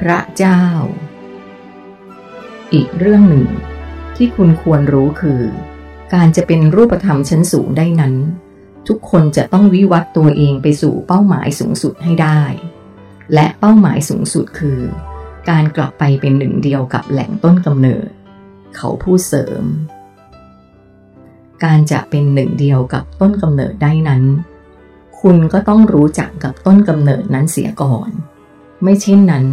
พระเจ้า อีกเรื่องหนึ่งที่คุณควรรู้คือ การจะเป็นรูปธรรมชั้นสูงได้นั้น ทุกคนจะต้องวิวัตตัวเองไปสู่เป้าหมายสูงสุดให้ได้ และเป้าหมายสูงสุดคือ การกลับไปเป็นหนึ่งเดียวกับแหล่งต้นกำเนิด เขาพูดเสริม การจะเป็นหนึ่งเดียวกับต้นกำเนิดได้นั้น คุณก็ต้องรู้จักกับต้นกำเนิดนั้นเสียก่อน ไม่เช่นนั้น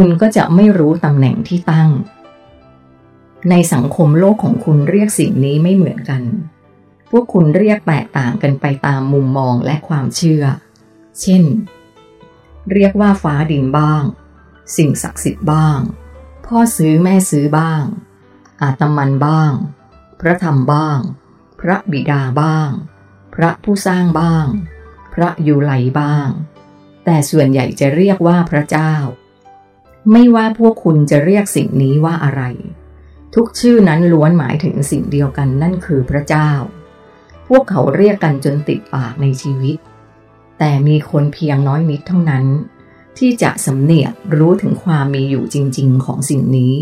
คุณก็จะไม่รู้ตำแหน่งที่ตั้ง ในสังคมโลกของคุณเรียกสิ่งนี้ไม่เหมือนกัน พวกคุณเรียกแตกต่างกันไปตามมุมมองและความเชื่อ เช่น เรียกว่าฟ้าดินบ้าง สิ่งศักดิ์สิทธิ์บ้าง พ่อซื้อแม่ซื้อบ้าง อาตมันบ้าง พระธรรมบ้าง พระบิดาบ้าง พระผู้สร้างบ้าง พระยูไลบ้าง แต่ส่วนใหญ่จะเรียกว่าพระเจ้า ไม่ว่าพวกคุณจะเรียกสิ่งนี้ว่าอะไร ทุกชื่อนั้นล้วนหมายถึงสิ่งเดียวกันนั่นคือพระเจ้า พวกเขาเรียกกันจนติดปากในชีวิต แต่มีคนเพียงน้อยนิดเท่านั้น ที่จะสำเนียกรู้ถึงความมีอยู่จริง ๆ ของสิ่งนี้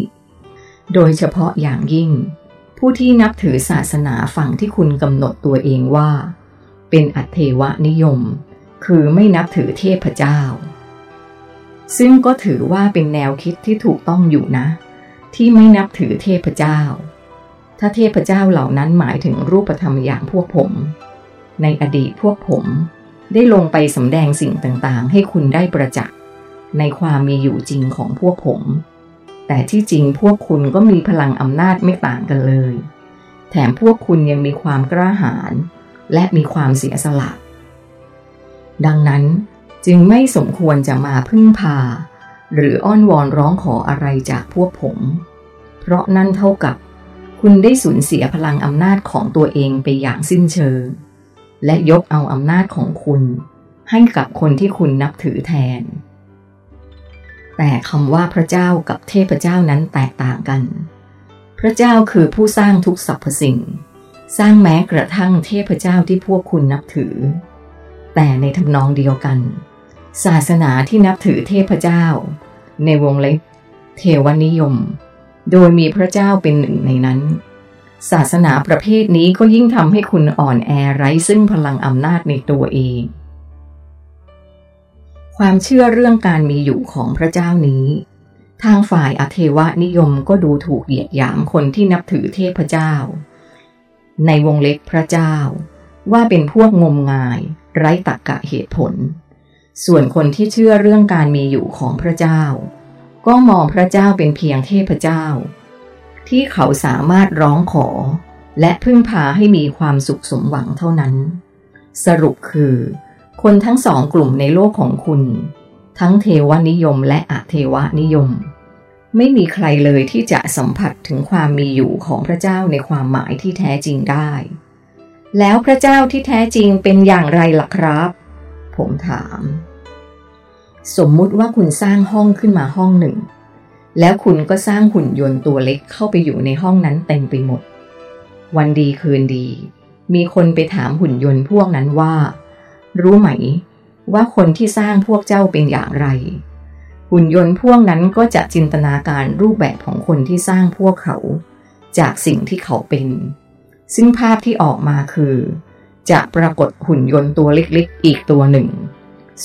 โดยเฉพาะอย่างยิ่ง ผู้ที่นับถือศาสนาฝั่งที่คุณกำหนดตัวเองว่า เป็นอัตเทวนิยม คือไม่นับถือเทพเจ้า ซึ่งก็ถือว่าเป็นแนวคิดที่ถูกต้องอยู่นะ ที่ไม่นับถือเทพเจ้า ถ้าเทพเจ้าเหล่านั้นหมายถึงรูปธรรมอย่างพวกผม ในอดีตพวกผม ได้ลงไปสำแดงสิ่งต่างๆ ให้คุณได้ประจักษ์ในความมีอยู่จริงของพวกผม แต่ที่จริงพวกคุณก็มีพลังอำนาจไม่ต่างกันเลย แถมพวกคุณยังมีความกล้าหาญและมีความเสียสละ ดังนั้น จึงไม่สมควรจะมาพึ่งพา หรืออ้อนวอนร้องขออะไรจากพวกผม เพราะนั่นเท่ากับ คุณได้สูญเสียพลังอำนาจของตัวเองไปอย่างสิ้นเชิง และยกเอาอำนาจของคุณ ให้กับคนที่คุณนับถือแทน แต่คำว่าพระเจ้ากับเทพเจ้านั้นแตกต่างกัน พระเจ้าคือผู้สร้างทุกสรรพสิ่ง สร้างแม้กระทั่งเทพเจ้าที่พวกคุณนับถือแต่ในทำนองเดียวกัน ศาสนาที่นับถือเทพเจ้า ในวงเล็บเทวนิยม โดยมีพระเจ้าเป็นหนึ่งในนั้น ศาสนาประเภทนี้ก็ยิ่งทำให้คุณอ่อนแอไร้ซึ่งพลังอำนาจในตัวเอง ความเชื่อเรื่องการมีอยู่ของพระเจ้านี้ ทางฝ่ายอเทวนิยมก็ดูถูกเหยียดหยามคนที่นับถือเทพเจ้า ในวงเล็บพระเจ้า ว่าเป็นพวกงมงาย ไร้ตรรกะเหตุผล ส่วนคนที่เชื่อเรื่องการมีอยู่ของพระเจ้า ก็มองพระเจ้าเป็นเพียงเทพเจ้า ที่เขาสามารถร้องขอ และพึ่งพาให้มีความสุขสมหวังเท่านั้น สรุปคือ คนทั้งสองกลุ่มในโลกของคุณ ทั้งเทวนิยมและอะเทวนิยม ไม่มีใครเลยที่จะสัมผัสถึงความมีอยู่ของพระเจ้าในความหมายที่แท้จริงได้ แล้วพระเจ้าที่แท้จริงเป็นอย่างไรล่ะครับ ผมถาม สมมุติว่าคุณสร้างห้องขึ้นมาห้องหนึ่ง แล้วคุณก็สร้างหุ่นยนต์ตัวเล็กเข้าไปอยู่ในห้องนั้นเต็มไปหมด วันดีคืนดี มีคนไปถามหุ่นยนต์พวกนั้นว่า รู้ไหม ว่าคนที่สร้างพวกเจ้าเป็นอย่างไร หุ่นยนต์พวกนั้นก็จะจินตนาการรูปแบบของคนที่สร้างพวกเขา จากสิ่งที่เขาเป็น ซึ่งภาพที่ออกมาคือ จะปรากฏหุ่นยนต์ตัวเล็กๆ อีกตัวหนึ่ง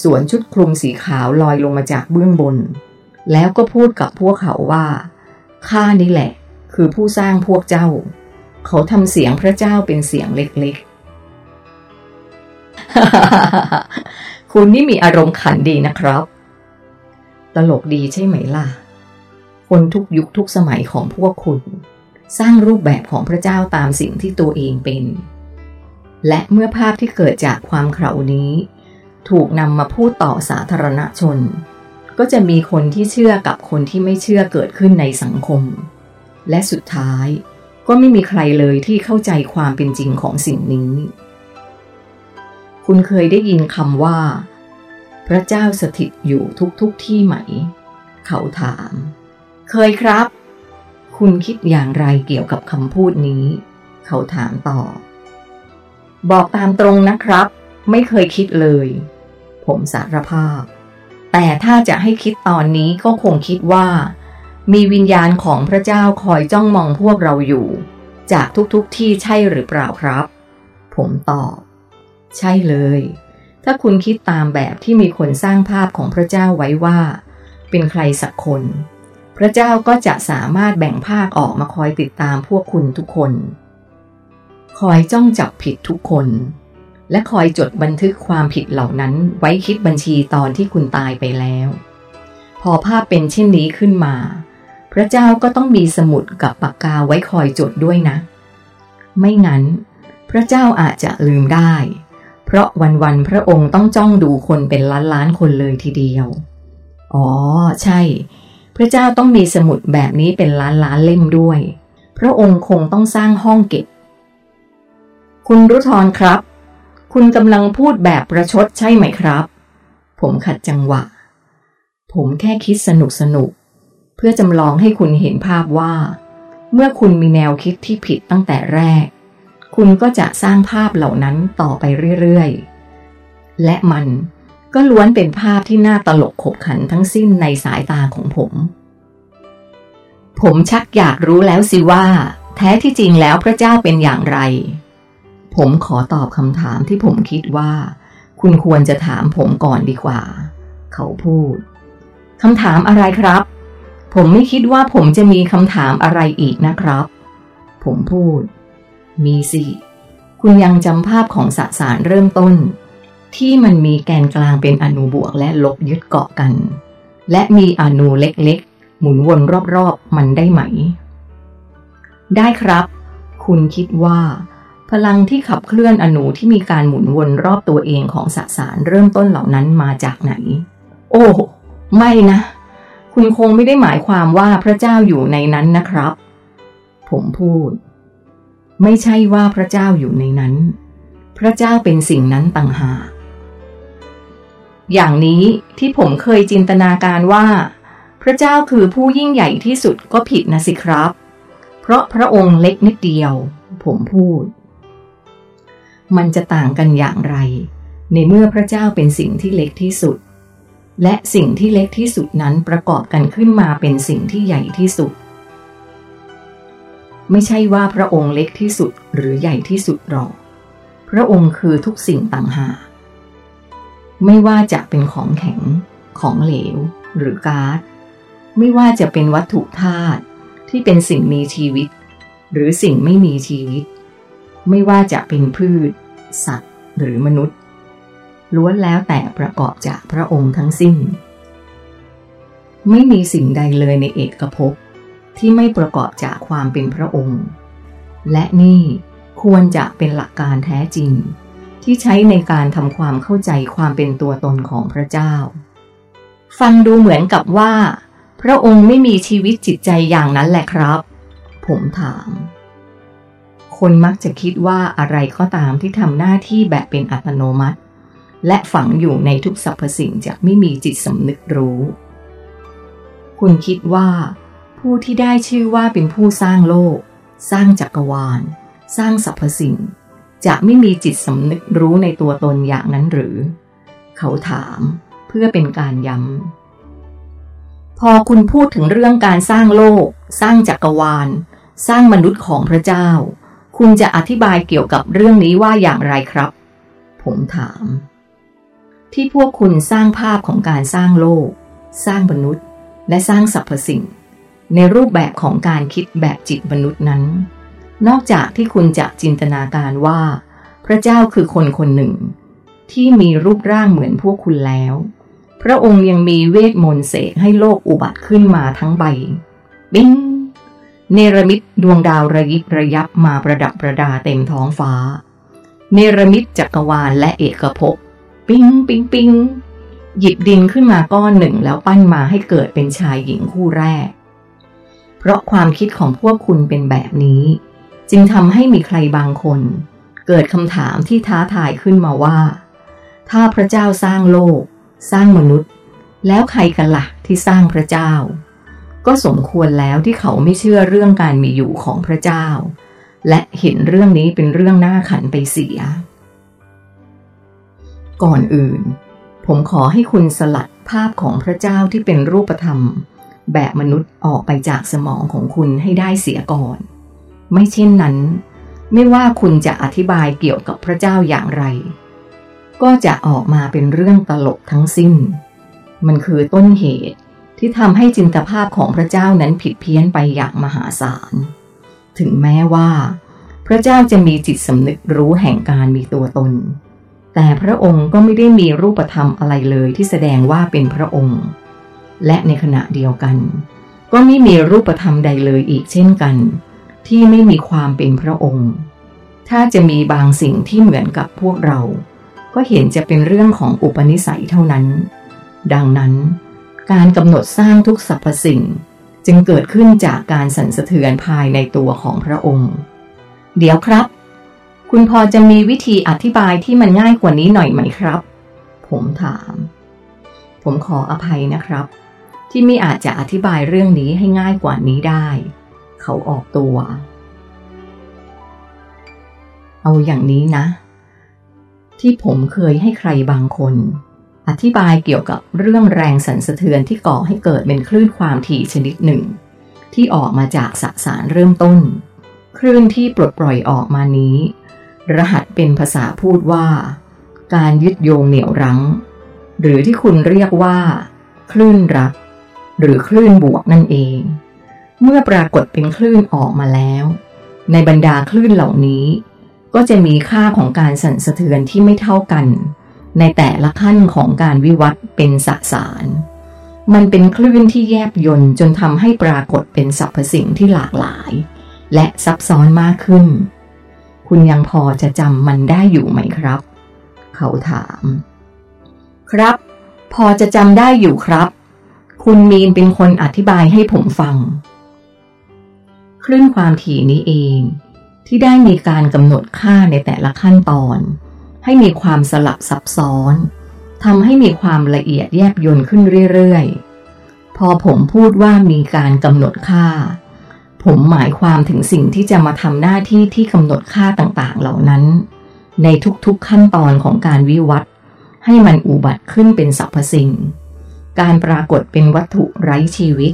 สวมชุดคลุมสีขาวลอยลงมาจากเบื้องบน แล้วก็พูดกับพวกเขาว่า ข้านี่แหละ คือผู้สร้างพวกเจ้า เขาทำเสียงพระเจ้าเป็นเสียงเล็กๆ คุณนี่มีอารมณ์ขันดีนะครับ ตลกดีใช่ไหมล่ะ คนทุกยุคทุกสมัยของพวกคุณ สร้างรูปแบบของพระเจ้าตามสิ่งที่ตัวเองเป็น และเมื่อภาพที่เกิดจากความเขานี้ ถูกนำมาพูดต่อสาธารณชน ก็จะมีคนที่เชื่อกับคนที่ไม่เชื่อเกิดขึ้นในสังคม และสุดท้ายก็ไม่มีใครเลยที่เข้าใจความเป็นจริงของสิ่งนี้ คุณเคยได้ยินคำว่า พระเจ้าสถิตอยู่ทุกๆทที่ไหม เขาถาม เคยครับ คุณคิดอย่างไรเกี่ยวกับคำพูดนี้ เขาถามต่อ บอกตามตรงนะครับ ไม่เคยคิดเลย ผมสารภาพ แต่ถ้าจะให้คิดตอนนี้ก็คงคิดว่า มีวิญญาณของพระเจ้าคอยจ้องมองพวกเราอยู่ จากทุกๆทที่ใช่หรือเปล่าครับ ผมตอบ ใช่เลย ถ้าคุณคิดตามแบบที่มีคนสร้างภาพของพระเจ้าไว้ว่า เป็นใครสักคน พระเจ้าก็จะสามารถแบ่งภาคออกมาคอยติดตามพวกคุณทุกคน คอยจ้องจับผิดทุกคน และคอยจดบันทึกความผิดเหล่านั้นไว้คิดบัญชีตอนที่คุณตายไปแล้ว พอภาพเป็นเช่นนี้ขึ้นมา พระเจ้าก็ต้องมีสมุดกับปากกาไว้คอยจดด้วยนะ ไม่งั้น พระเจ้าอาจจะลืมได้ เพราะวันๆพระองค์ต้องจ้องดูคนเป็นล้านล้านคนเลยทีเดียว อ๋อ ใช่ พระเจ้าต้องมีสมุดแบบนี้เป็นล้านล้านเล่มด้วย พระองค์คงต้องสร้างห้องเก็บ คุณรุทรครับ คุณกำลังพูดแบบประชดใช่ไหมครับ ผมขัดจังหวะ ผมแค่คิดสนุกสนุก เพื่อจำลองให้คุณเห็นภาพว่า เมื่อคุณมีแนวคิดที่ผิดตั้งแต่แรก คุณก็จะสร้างภาพเหล่านั้นต่อไปเรื่อยๆ และมันก็ล้วนเป็นภาพที่น่าตลกขบขันทั้งสิ้นในสายตาของผม ผมชักอยากรู้แล้วสิว่า แท้ที่จริงแล้วพระเจ้าเป็นอย่างไร ผมขอตอบคำถามที่ผมคิดว่า คุณควรจะถามผมก่อนดีกว่า เขาพูดคำถามอะไรครับ ผมไม่คิดว่าผมจะมีคำถามอะไรอีกนะครับ ผมพูด มีสิ คุณยังจำภาพของสสารเริ่มต้น ที่มันมีแกนกลางเป็นอนุบวกและลบยึดเกาะกัน และมีอนุเล็กๆ หมุนวนรอบๆ มันได้ไหม ได้ครับ คุณคิดว่า พลังที่ขับเคลื่อนอนุที่มีการหมุนวนรอบตัวเองของสสารเริ่มต้นเหล่านั้นมาจากไหน โอ้ ไม่นะ คุณคงไม่ได้หมายความว่าพระเจ้าอยู่ในนั้นนะครับ ผมพูด ไม่ใช่ว่าพระเจ้าอยู่ในนั้น พระเจ้าเป็นสิ่งนั้นต่างหากอย่างนี้ที่ผมเคยจินตนาการว่า พระเจ้าคือผู้ยิ่งใหญ่ที่สุดก็ผิดนะสิครับ เพราะพระองค์เล็กนิดเดียว ผมพูด มันจะต่างกันอย่างไร ในเมื่อพระเจ้าเป็นสิ่งที่เล็กที่สุด และสิ่งที่เล็กที่สุดนั้นประกอบกันขึ้นมาเป็นสิ่งที่ใหญ่ที่สุด ไม่ใช่ว่าพระองค์เล็กที่สุดหรือใหญ่ที่สุดหรอก พระองค์คือทุกสิ่งต่างหากไม่ว่าจะเป็นของแข็ง ของเหลว หรือก๊าซไม่ว่าจะเป็นวัตถุธาตุที่เป็นสิ่งมีชีวิต หรือสิ่งไม่มีชีวิต ไม่ว่าจะเป็นพืช สัตว์ หรือมนุษย์ ล้วนแล้วแต่ประกอบจากพระองค์ทั้งสิ้น ไม่มีสิ่งใดเลยในเอกภพที่ไม่ประกอบจากความเป็นพระองค์ และนี่ควรจะเป็นหลักการแท้จริง ที่ใช้ในการทำความเข้าใจความเป็นตัวตนของพระเจ้า ฟังดูเหมือนกับว่า พระองค์ไม่มีชีวิตจิตใจอย่างนั้นแหละครับ ผมถาม คนมักจะคิดว่าอะไรก็ตามที่ทำหน้าที่แบบเป็นอัตโนมัติ และฝังอยู่ในทุกสรรพสิ่งจะไม่มีจิตสำนึกรู้ คุณคิดว่า ผู้ที่ได้ชื่อว่าเป็นผู้สร้างโลก สร้างจักรวาล สร้างสรรพสิ่ง จะไม่มีจิตสำนึกรู้ในตัวตนอย่างนั้นหรือ เขาถามเพื่อเป็นการย้ำ พอคุณพูดถึงเรื่องการสร้างโลก สร้างจักรวาล สร้างมนุษย์ของพระเจ้า คุณจะอธิบายเกี่ยวกับเรื่องนี้ว่าอย่างไรครับ ผมถาม ที่พวกคุณสร้างภาพของการสร้างโลก สร้างมนุษย์ และสร้างสรรพสิ่ง ในรูปแบบของการคิดแบบจิตมนุษย์นั้น นอกจากที่คุณจะจินตนาการว่า พระเจ้าคือคนคนหนึ่ง ที่มีรูปร่างเหมือนพวกคุณแล้ว พระองค์ยังมีเวทมนต์เสกให้โลกอุบัติขึ้นมาทั้งใบ บิ้ง เนรมิตดวงดาวระยิบระยับมาประดับประดาเต็มท้องฟ้า เนรมิตจักรวาลและเอกภพ ปิ้งปิ้งปิ้งหยิบดินขึ้นมาก้อนหนึ่งแล้วปั้นมาให้เกิดเป็นชายหญิงคู่แรก เพราะความคิดของพวกคุณเป็นแบบนี้ จึงทำให้มีใครบางคน เกิดคำถามที่ท้าทายขึ้นมาว่า ถ้าพระเจ้าสร้างโลก สร้างมนุษย์ แล้วใครกันละ่ะที่สร้างพระเจ้า ก็สมควรแล้วที่เขาไม่เชื่อเรื่องการมีอยู่ของพระเจ้า และเห็นเรื่องนี้เป็นเรื่องน่าขันไปเสีย ก่อนอื่น ผมขอให้คุณสลัดภาพของพระเจ้าที่เป็นรูปธรรม แบบมนุษย์ออกไปจากสมองของคุณให้ได้เสียก่อน ไม่เช่นนั้น ไม่ว่าคุณจะอธิบายเกี่ยวกับพระเจ้าอย่างไร ก็จะออกมาเป็นเรื่องตลกทั้งสิ้น มันคือต้นเหตุ ที่ทำให้จินตภาพของพระเจ้านั้นผิดเพี้ยนไปอย่างมหาศาล ถึงแม้ว่า พระเจ้าจะมีจิตสำนึกรู้แห่งการมีตัวตน แต่พระองค์ก็ไม่ได้มีรูปธรรมอะไรเลยที่แสดงว่าเป็นพระองค์ และในขณะเดียวกัน ก็ไม่มีรูปธรรมใดเลยอีกเช่นกัน ที่ไม่มีความเป็นพระองค์ ถ้าจะมีบางสิ่งที่เหมือนกับพวกเรา ก็เห็นจะเป็นเรื่องของอุปนิสัยเท่านั้น ดังนั้น การกำหนดสร้างทุกสรรพสิ่ง จึงเกิดขึ้นจากการสั่นสะเทือนภายในตัวของพระองค์ เดี๋ยวครับ คุณพอจะมีวิธีอธิบายที่มันง่ายกว่านี้หน่อยไหมครับ ผมถาม ผมขออภัยนะครับ ที่ไม่อาจจะอธิบายเรื่องนี้ให้ง่ายกว่านี้ได้ เขาออกตัว เอาอย่างนี้นะ ที่ผมเคยให้ใครบางคน อธิบายเกี่ยวกับเรื่องแรงสั่นสะเทือนที่ก่อให้เกิดเป็นคลื่นความถี่ชนิดหนึ่ง ที่ออกมาจากสสารเริ่มต้น คลื่นที่ปลดปล่อยออกมานี้ รหัสเป็นภาษาพูดว่า การยึดโยงเหนี่ยวรั้ง หรือที่คุณเรียกว่า คลื่นรัก หรือคลื่นบวกนั่นเอง เมื่อปรากฏเป็นคลื่นออกมาแล้ว ในบรรดาคลื่นเหล่านี้ ก็จะมีค่าของการสั่นสะเทือนที่ไม่เท่ากัน ในแต่ละขั้นของการวิวัฒน์เป็นสสาร มันเป็นคลื่นที่แยบยนจนทำให้ปรากฏเป็นสรรพสิ่งที่หลากหลาย และซับซ้อนมากขึ้น คุณยังพอจะจำมันได้อยู่ไหมครับ เขาถาม ครับ พอจะจำได้อยู่ครับ คุณมีนเป็นคนอธิบายให้ผมฟัง คลื่นความถี่นี้เองที่ได้มีการกำหนดค่าในแต่ละขั้นตอน ให้มีความสลับซับซ้อนทำให้มีความละเอียดแยบยนขึ้นเรื่อยๆ พอผมพูดว่ามีการกำหนดค่า ผมหมายความถึงสิ่งที่จะมาทำหน้าที่ที่กำหนดค่าต่างๆ เหล่านั้น ในทุกๆขั้นตอนของการวิวัฒน์ให้มันอุบัติขึ้นเป็นสรรพสิ่ง การปรากฏเป็นวัตถุไร้ชีวิต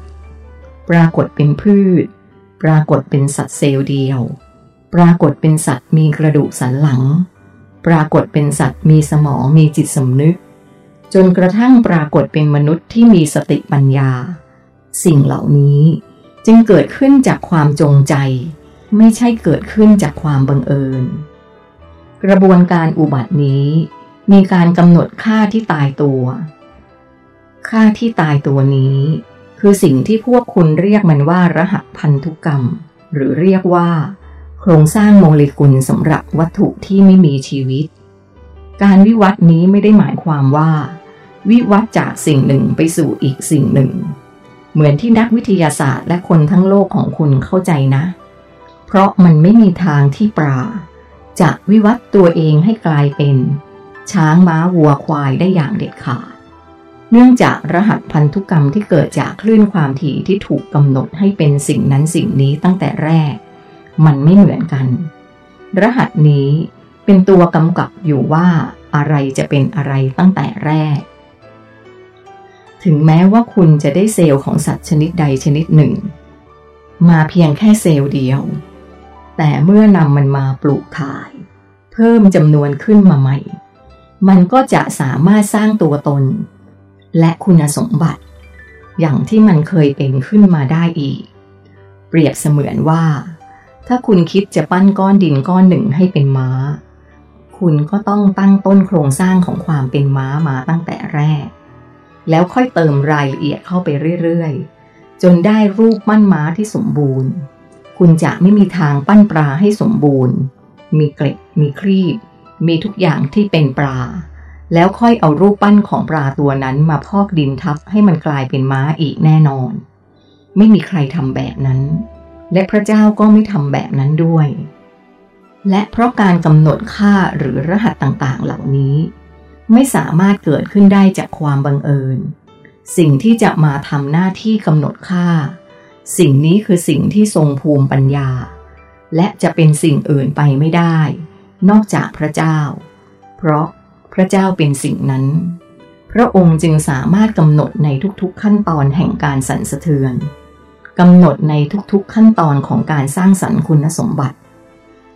ปรากฏเป็นพืช ปรากฏเป็นสัตว์เซลล์เดียว ปรากฏเป็นสัตว์มีกระดูกสันหลัง ปรากฏเป็นสัตว์มีสมองมีจิตสำนึก จนกระทั่งปรากฏเป็นมนุษย์ที่มีสติปัญญา สิ่งเหล่านี้จึงเกิดขึ้นจากความจงใจ ไม่ใช่เกิดขึ้นจากความบังเอิญ กระบวนการอุบัตินี้ มีการกำหนดค่าที่ตายตัว ค่าที่ตายตัวนี้ คือสิ่งที่พวกคุณเรียกมันว่ารหัสพันธุกรรม หรือเรียกว่า ครงสร้างโมเลกุลสำหรับวัตถุที่ไม่มีชีวิต การวิวัฒนี้ไม่ได้หมายความว่า วิวัฒจากสิ่งหนึ่งไปสู่อีกสิ่งหนึ่ง เหมือนที่นักวิทยาศาสตร์และคนทั้งโลกของคุณเข้าใจนะ เพราะมันไม่มีทางที่ปลาจะวิวัฒตัวเองให้กลายเป็น ช้างม้าวัวควายได้อย่างเด็ดขาด เนื่องจากรหัสพันธุกรรมที่เกิดจากคลื่นความถี่ที่ถูกกำหนดให้เป็นสิ่งนั้นสิ่งนี้ตั้งแต่แรก มันไม่เหมือนกัน รหัสนี้เป็นตัวกำกับอยู่ว่าอะไรจะเป็นอะไรตั้งแต่แรก ถึงแม้ว่าคุณจะได้เซลล์ของสัตว์ชนิดใดชนิดหนึ่ง มาเพียงแค่เซลล์เดียว แต่เมื่อนำมันมาปลูกถ่าย เพิ่มจำนวนขึ้นมาใหม่ มันก็จะสามารถสร้างตัวตน และคุณสมบัติ อย่างที่มันเคยเป็นขึ้นมาได้อีก เปรียบเสมือนว่า ถ้าคุณคิดจะปั้นก้อนดินก้อนหนึ่งให้เป็นม้า คุณก็ต้องตั้งต้นโครงสร้างของความเป็นม้ามาตั้งแต่แรก แล้วค่อยเติมรายละเอียดเข้าไปเรื่อยๆ จนได้รูปปั้นม้าที่สมบูรณ์ คุณจะไม่มีทางปั้นปลาให้สมบูรณ์ มีเกล็ด มีครีบ มีทุกอย่างที่เป็นปลา แล้วค่อยเอารูปปั้นของปลาตัวนั้นมาพอกดินทับให้มันกลายเป็นม้าอีกแน่นอน ไม่มีใครทำแบบนั้น และพระเจ้าก็ไม่ทำแบบนั้นด้วย และเพราะการกำหนดค่าหรือรหัสต่างๆ เหล่านี้ ไม่สามารถเกิดขึ้นได้จากความบังเอิญ สิ่งที่จะมาทำหน้าที่กำหนดค่า สิ่งนี้คือสิ่งที่ทรงภูมิปัญญา และจะเป็นสิ่งอื่นไปไม่ได้ นอกจากพระเจ้า เพราะพระเจ้าเป็นสิ่งนั้น พระองค์จึงสามารถกำหนดในทุกๆขั้นตอนแห่งการสั่นสะเทือน กำหนดในทุกๆขั้นตอนของการสร้างสรรค์คุณสมบัติ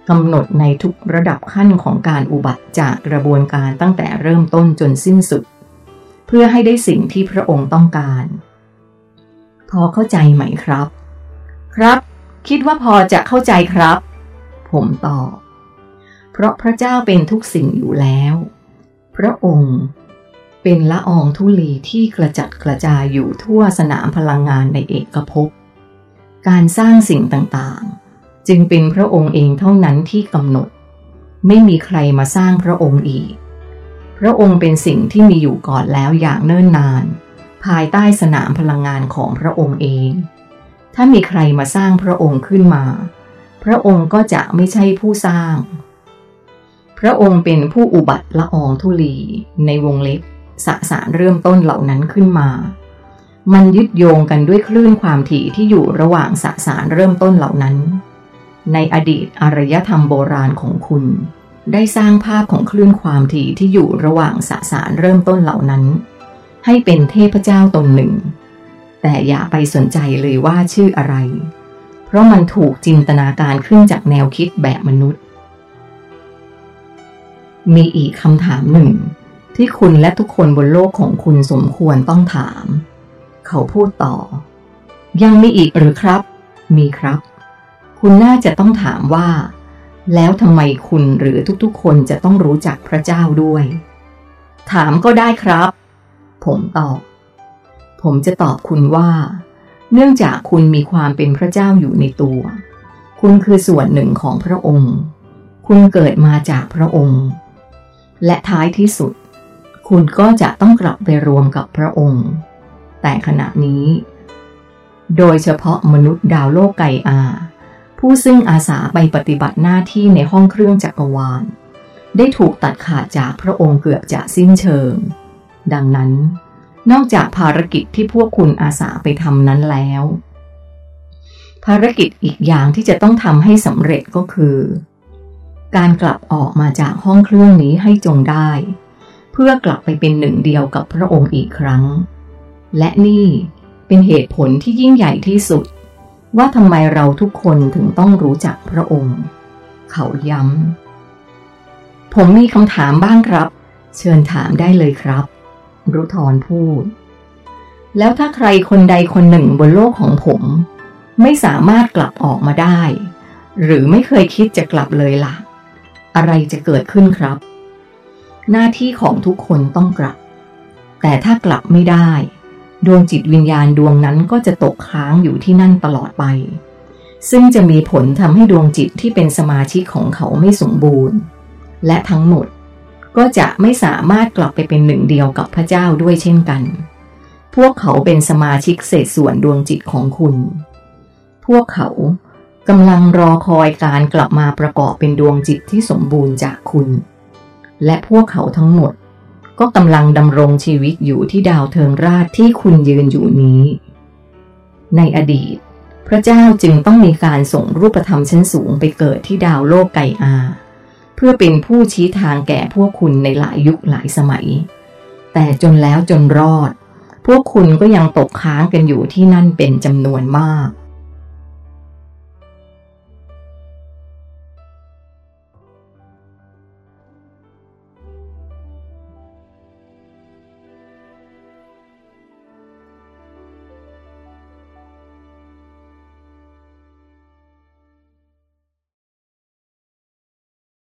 กำหนดในทุกระดับขั้นของการอุบัติจากกระบวนการตั้งแต่เริ่มต้นจนสิ้นสุด เพื่อให้ได้สิ่งที่พระองค์ต้องการ พอเข้าใจไหมครับ ครับ คิดว่าพอจะเข้าใจครับ ผมตอบเพราะพระเจ้าเป็นทุกสิ่งอยู่แล้ว พระองค์เป็นละอองธุลีที่กระจัดกระจายอยู่ทั่วสนามพลังงานในเอกภพ การสร้างสิ่งต่างๆ จึงเป็นพระองค์เองเท่านั้นที่กำหนด ไม่มีใครมาสร้างพระองค์อีก พระองค์เป็นสิ่งที่มีอยู่ก่อนแล้วอย่างเนิ่นนาน ภายใต้สนามพลังงานของพระองค์เอง ถ้ามีใครมาสร้างพระองค์ขึ้นมา พระองค์ก็จะไม่ใช่ผู้สร้าง พระองค์เป็นผู้อุบัติละอองธุลีในวงเล็บสสารเริ่มต้นเหล่านั้นขึ้นมา มันยึดโยงกันด้วยคลื่นความถี่ที่อยู่ระหว่างสสารเริ่มต้นเหล่านั้น ในอดีตอารยธรรมโบราณของคุณ ได้สร้างภาพของคลื่นความถี่ที่อยู่ระหว่างสสารเริ่มต้นเหล่านั้น ให้เป็นเทพเจ้าตนหนึ่ง แต่อย่าไปสนใจเลยว่าชื่ออะไร เพราะมันถูกจินตนาการขึ้นจากแนวคิดแบบมนุษย์ มีอีกคำถามหนึ่ง ที่คุณและทุกคนบนโลกของคุณสมควรต้องถาม เขาพูดต่อ ยังมีอีกหรือครับ มีครับ คุณน่าจะต้องถามว่า แล้วทำไมคุณหรือทุกๆ คนจะต้องรู้จักพระเจ้าด้วย ถามก็ได้ครับ ผมตอบ ผมจะตอบคุณว่า เนื่องจากคุณมีความเป็นพระเจ้าอยู่ในตัว คุณคือส่วนหนึ่งของพระองค์ คุณเกิดมาจากพระองค์ และท้ายที่สุด คุณก็จะต้องกลับไปรวมกับพระองค์ แต่ขณะนี้ โดยเฉพาะมนุษย์ดาวโลกไกอา ผู้ซึ่งอาสาไปปฏิบัติหน้าที่ในห้องเครื่องจักรวาล ได้ถูกตัดขาดจากพระองค์เกือบจะสิ้นเชิง ดังนั้น นอกจากภารกิจที่พวกคุณอาสาไปทำนั้นแล้ว ภารกิจอีกอย่างที่จะต้องทำให้สำเร็จก็คือ การกลับออกมาจากห้องเครื่องนี้ให้จงได้ เพื่อกลับไปเป็นหนึ่งเดียวกับพระองค์อีกครั้ง และนี่เป็นเหตุผลที่ยิ่งใหญ่ที่สุด ว่าทำไมเราทุกคนถึงต้องรู้จักพระองค์ เขาย้ำ ผมมีคำถามบ้างครับ เชิญถามได้เลยครับ รุทรพูด แล้วถ้าใครคนใดคนหนึ่งบนโลกของผม ไม่สามารถกลับออกมาได้ หรือไม่เคยคิดจะกลับเลยละ่ะ อะไรจะเกิดขึ้นครับ หน้าที่ของทุกคนต้องกลับ แต่ถ้ากลับไม่ได้ ดวงจิตวิญญาณดวงนั้นก็จะตกค้างอยู่ที่นั่นตลอดไป ซึ่งจะมีผลทำให้ดวงจิตที่เป็นสมาชิกของเขาไม่สมบูรณ์ และทั้งหมดก็จะไม่สามารถกลับไปเป็นหนึ่งเดียวกับพระเจ้าด้วยเช่นกัน พวกเขาเป็นสมาชิกเศษส่วนดวงจิตของคุณ พวกเขากำลังรอคอยการกลับมาประกอบเป็นดวงจิตที่สมบูรณ์จากคุณ และพวกเขาทั้งหมด ก็กำลังดำรงชีวิตอยู่ที่ดาวเทิงราชที่คุณยืนอยู่นี้ ในอดีต พระเจ้าจึงต้องมีการส่งรูปธรรมชั้นสูงไปเกิดที่ดาวโลกไกอา เพื่อเป็นผู้ชี้ทางแก่พวกคุณในหลายยุคหลายสมัย แต่จนแล้วจนรอด พวกคุณก็ยังตกค้างกันอยู่ที่นั่นเป็นจำนวนมาก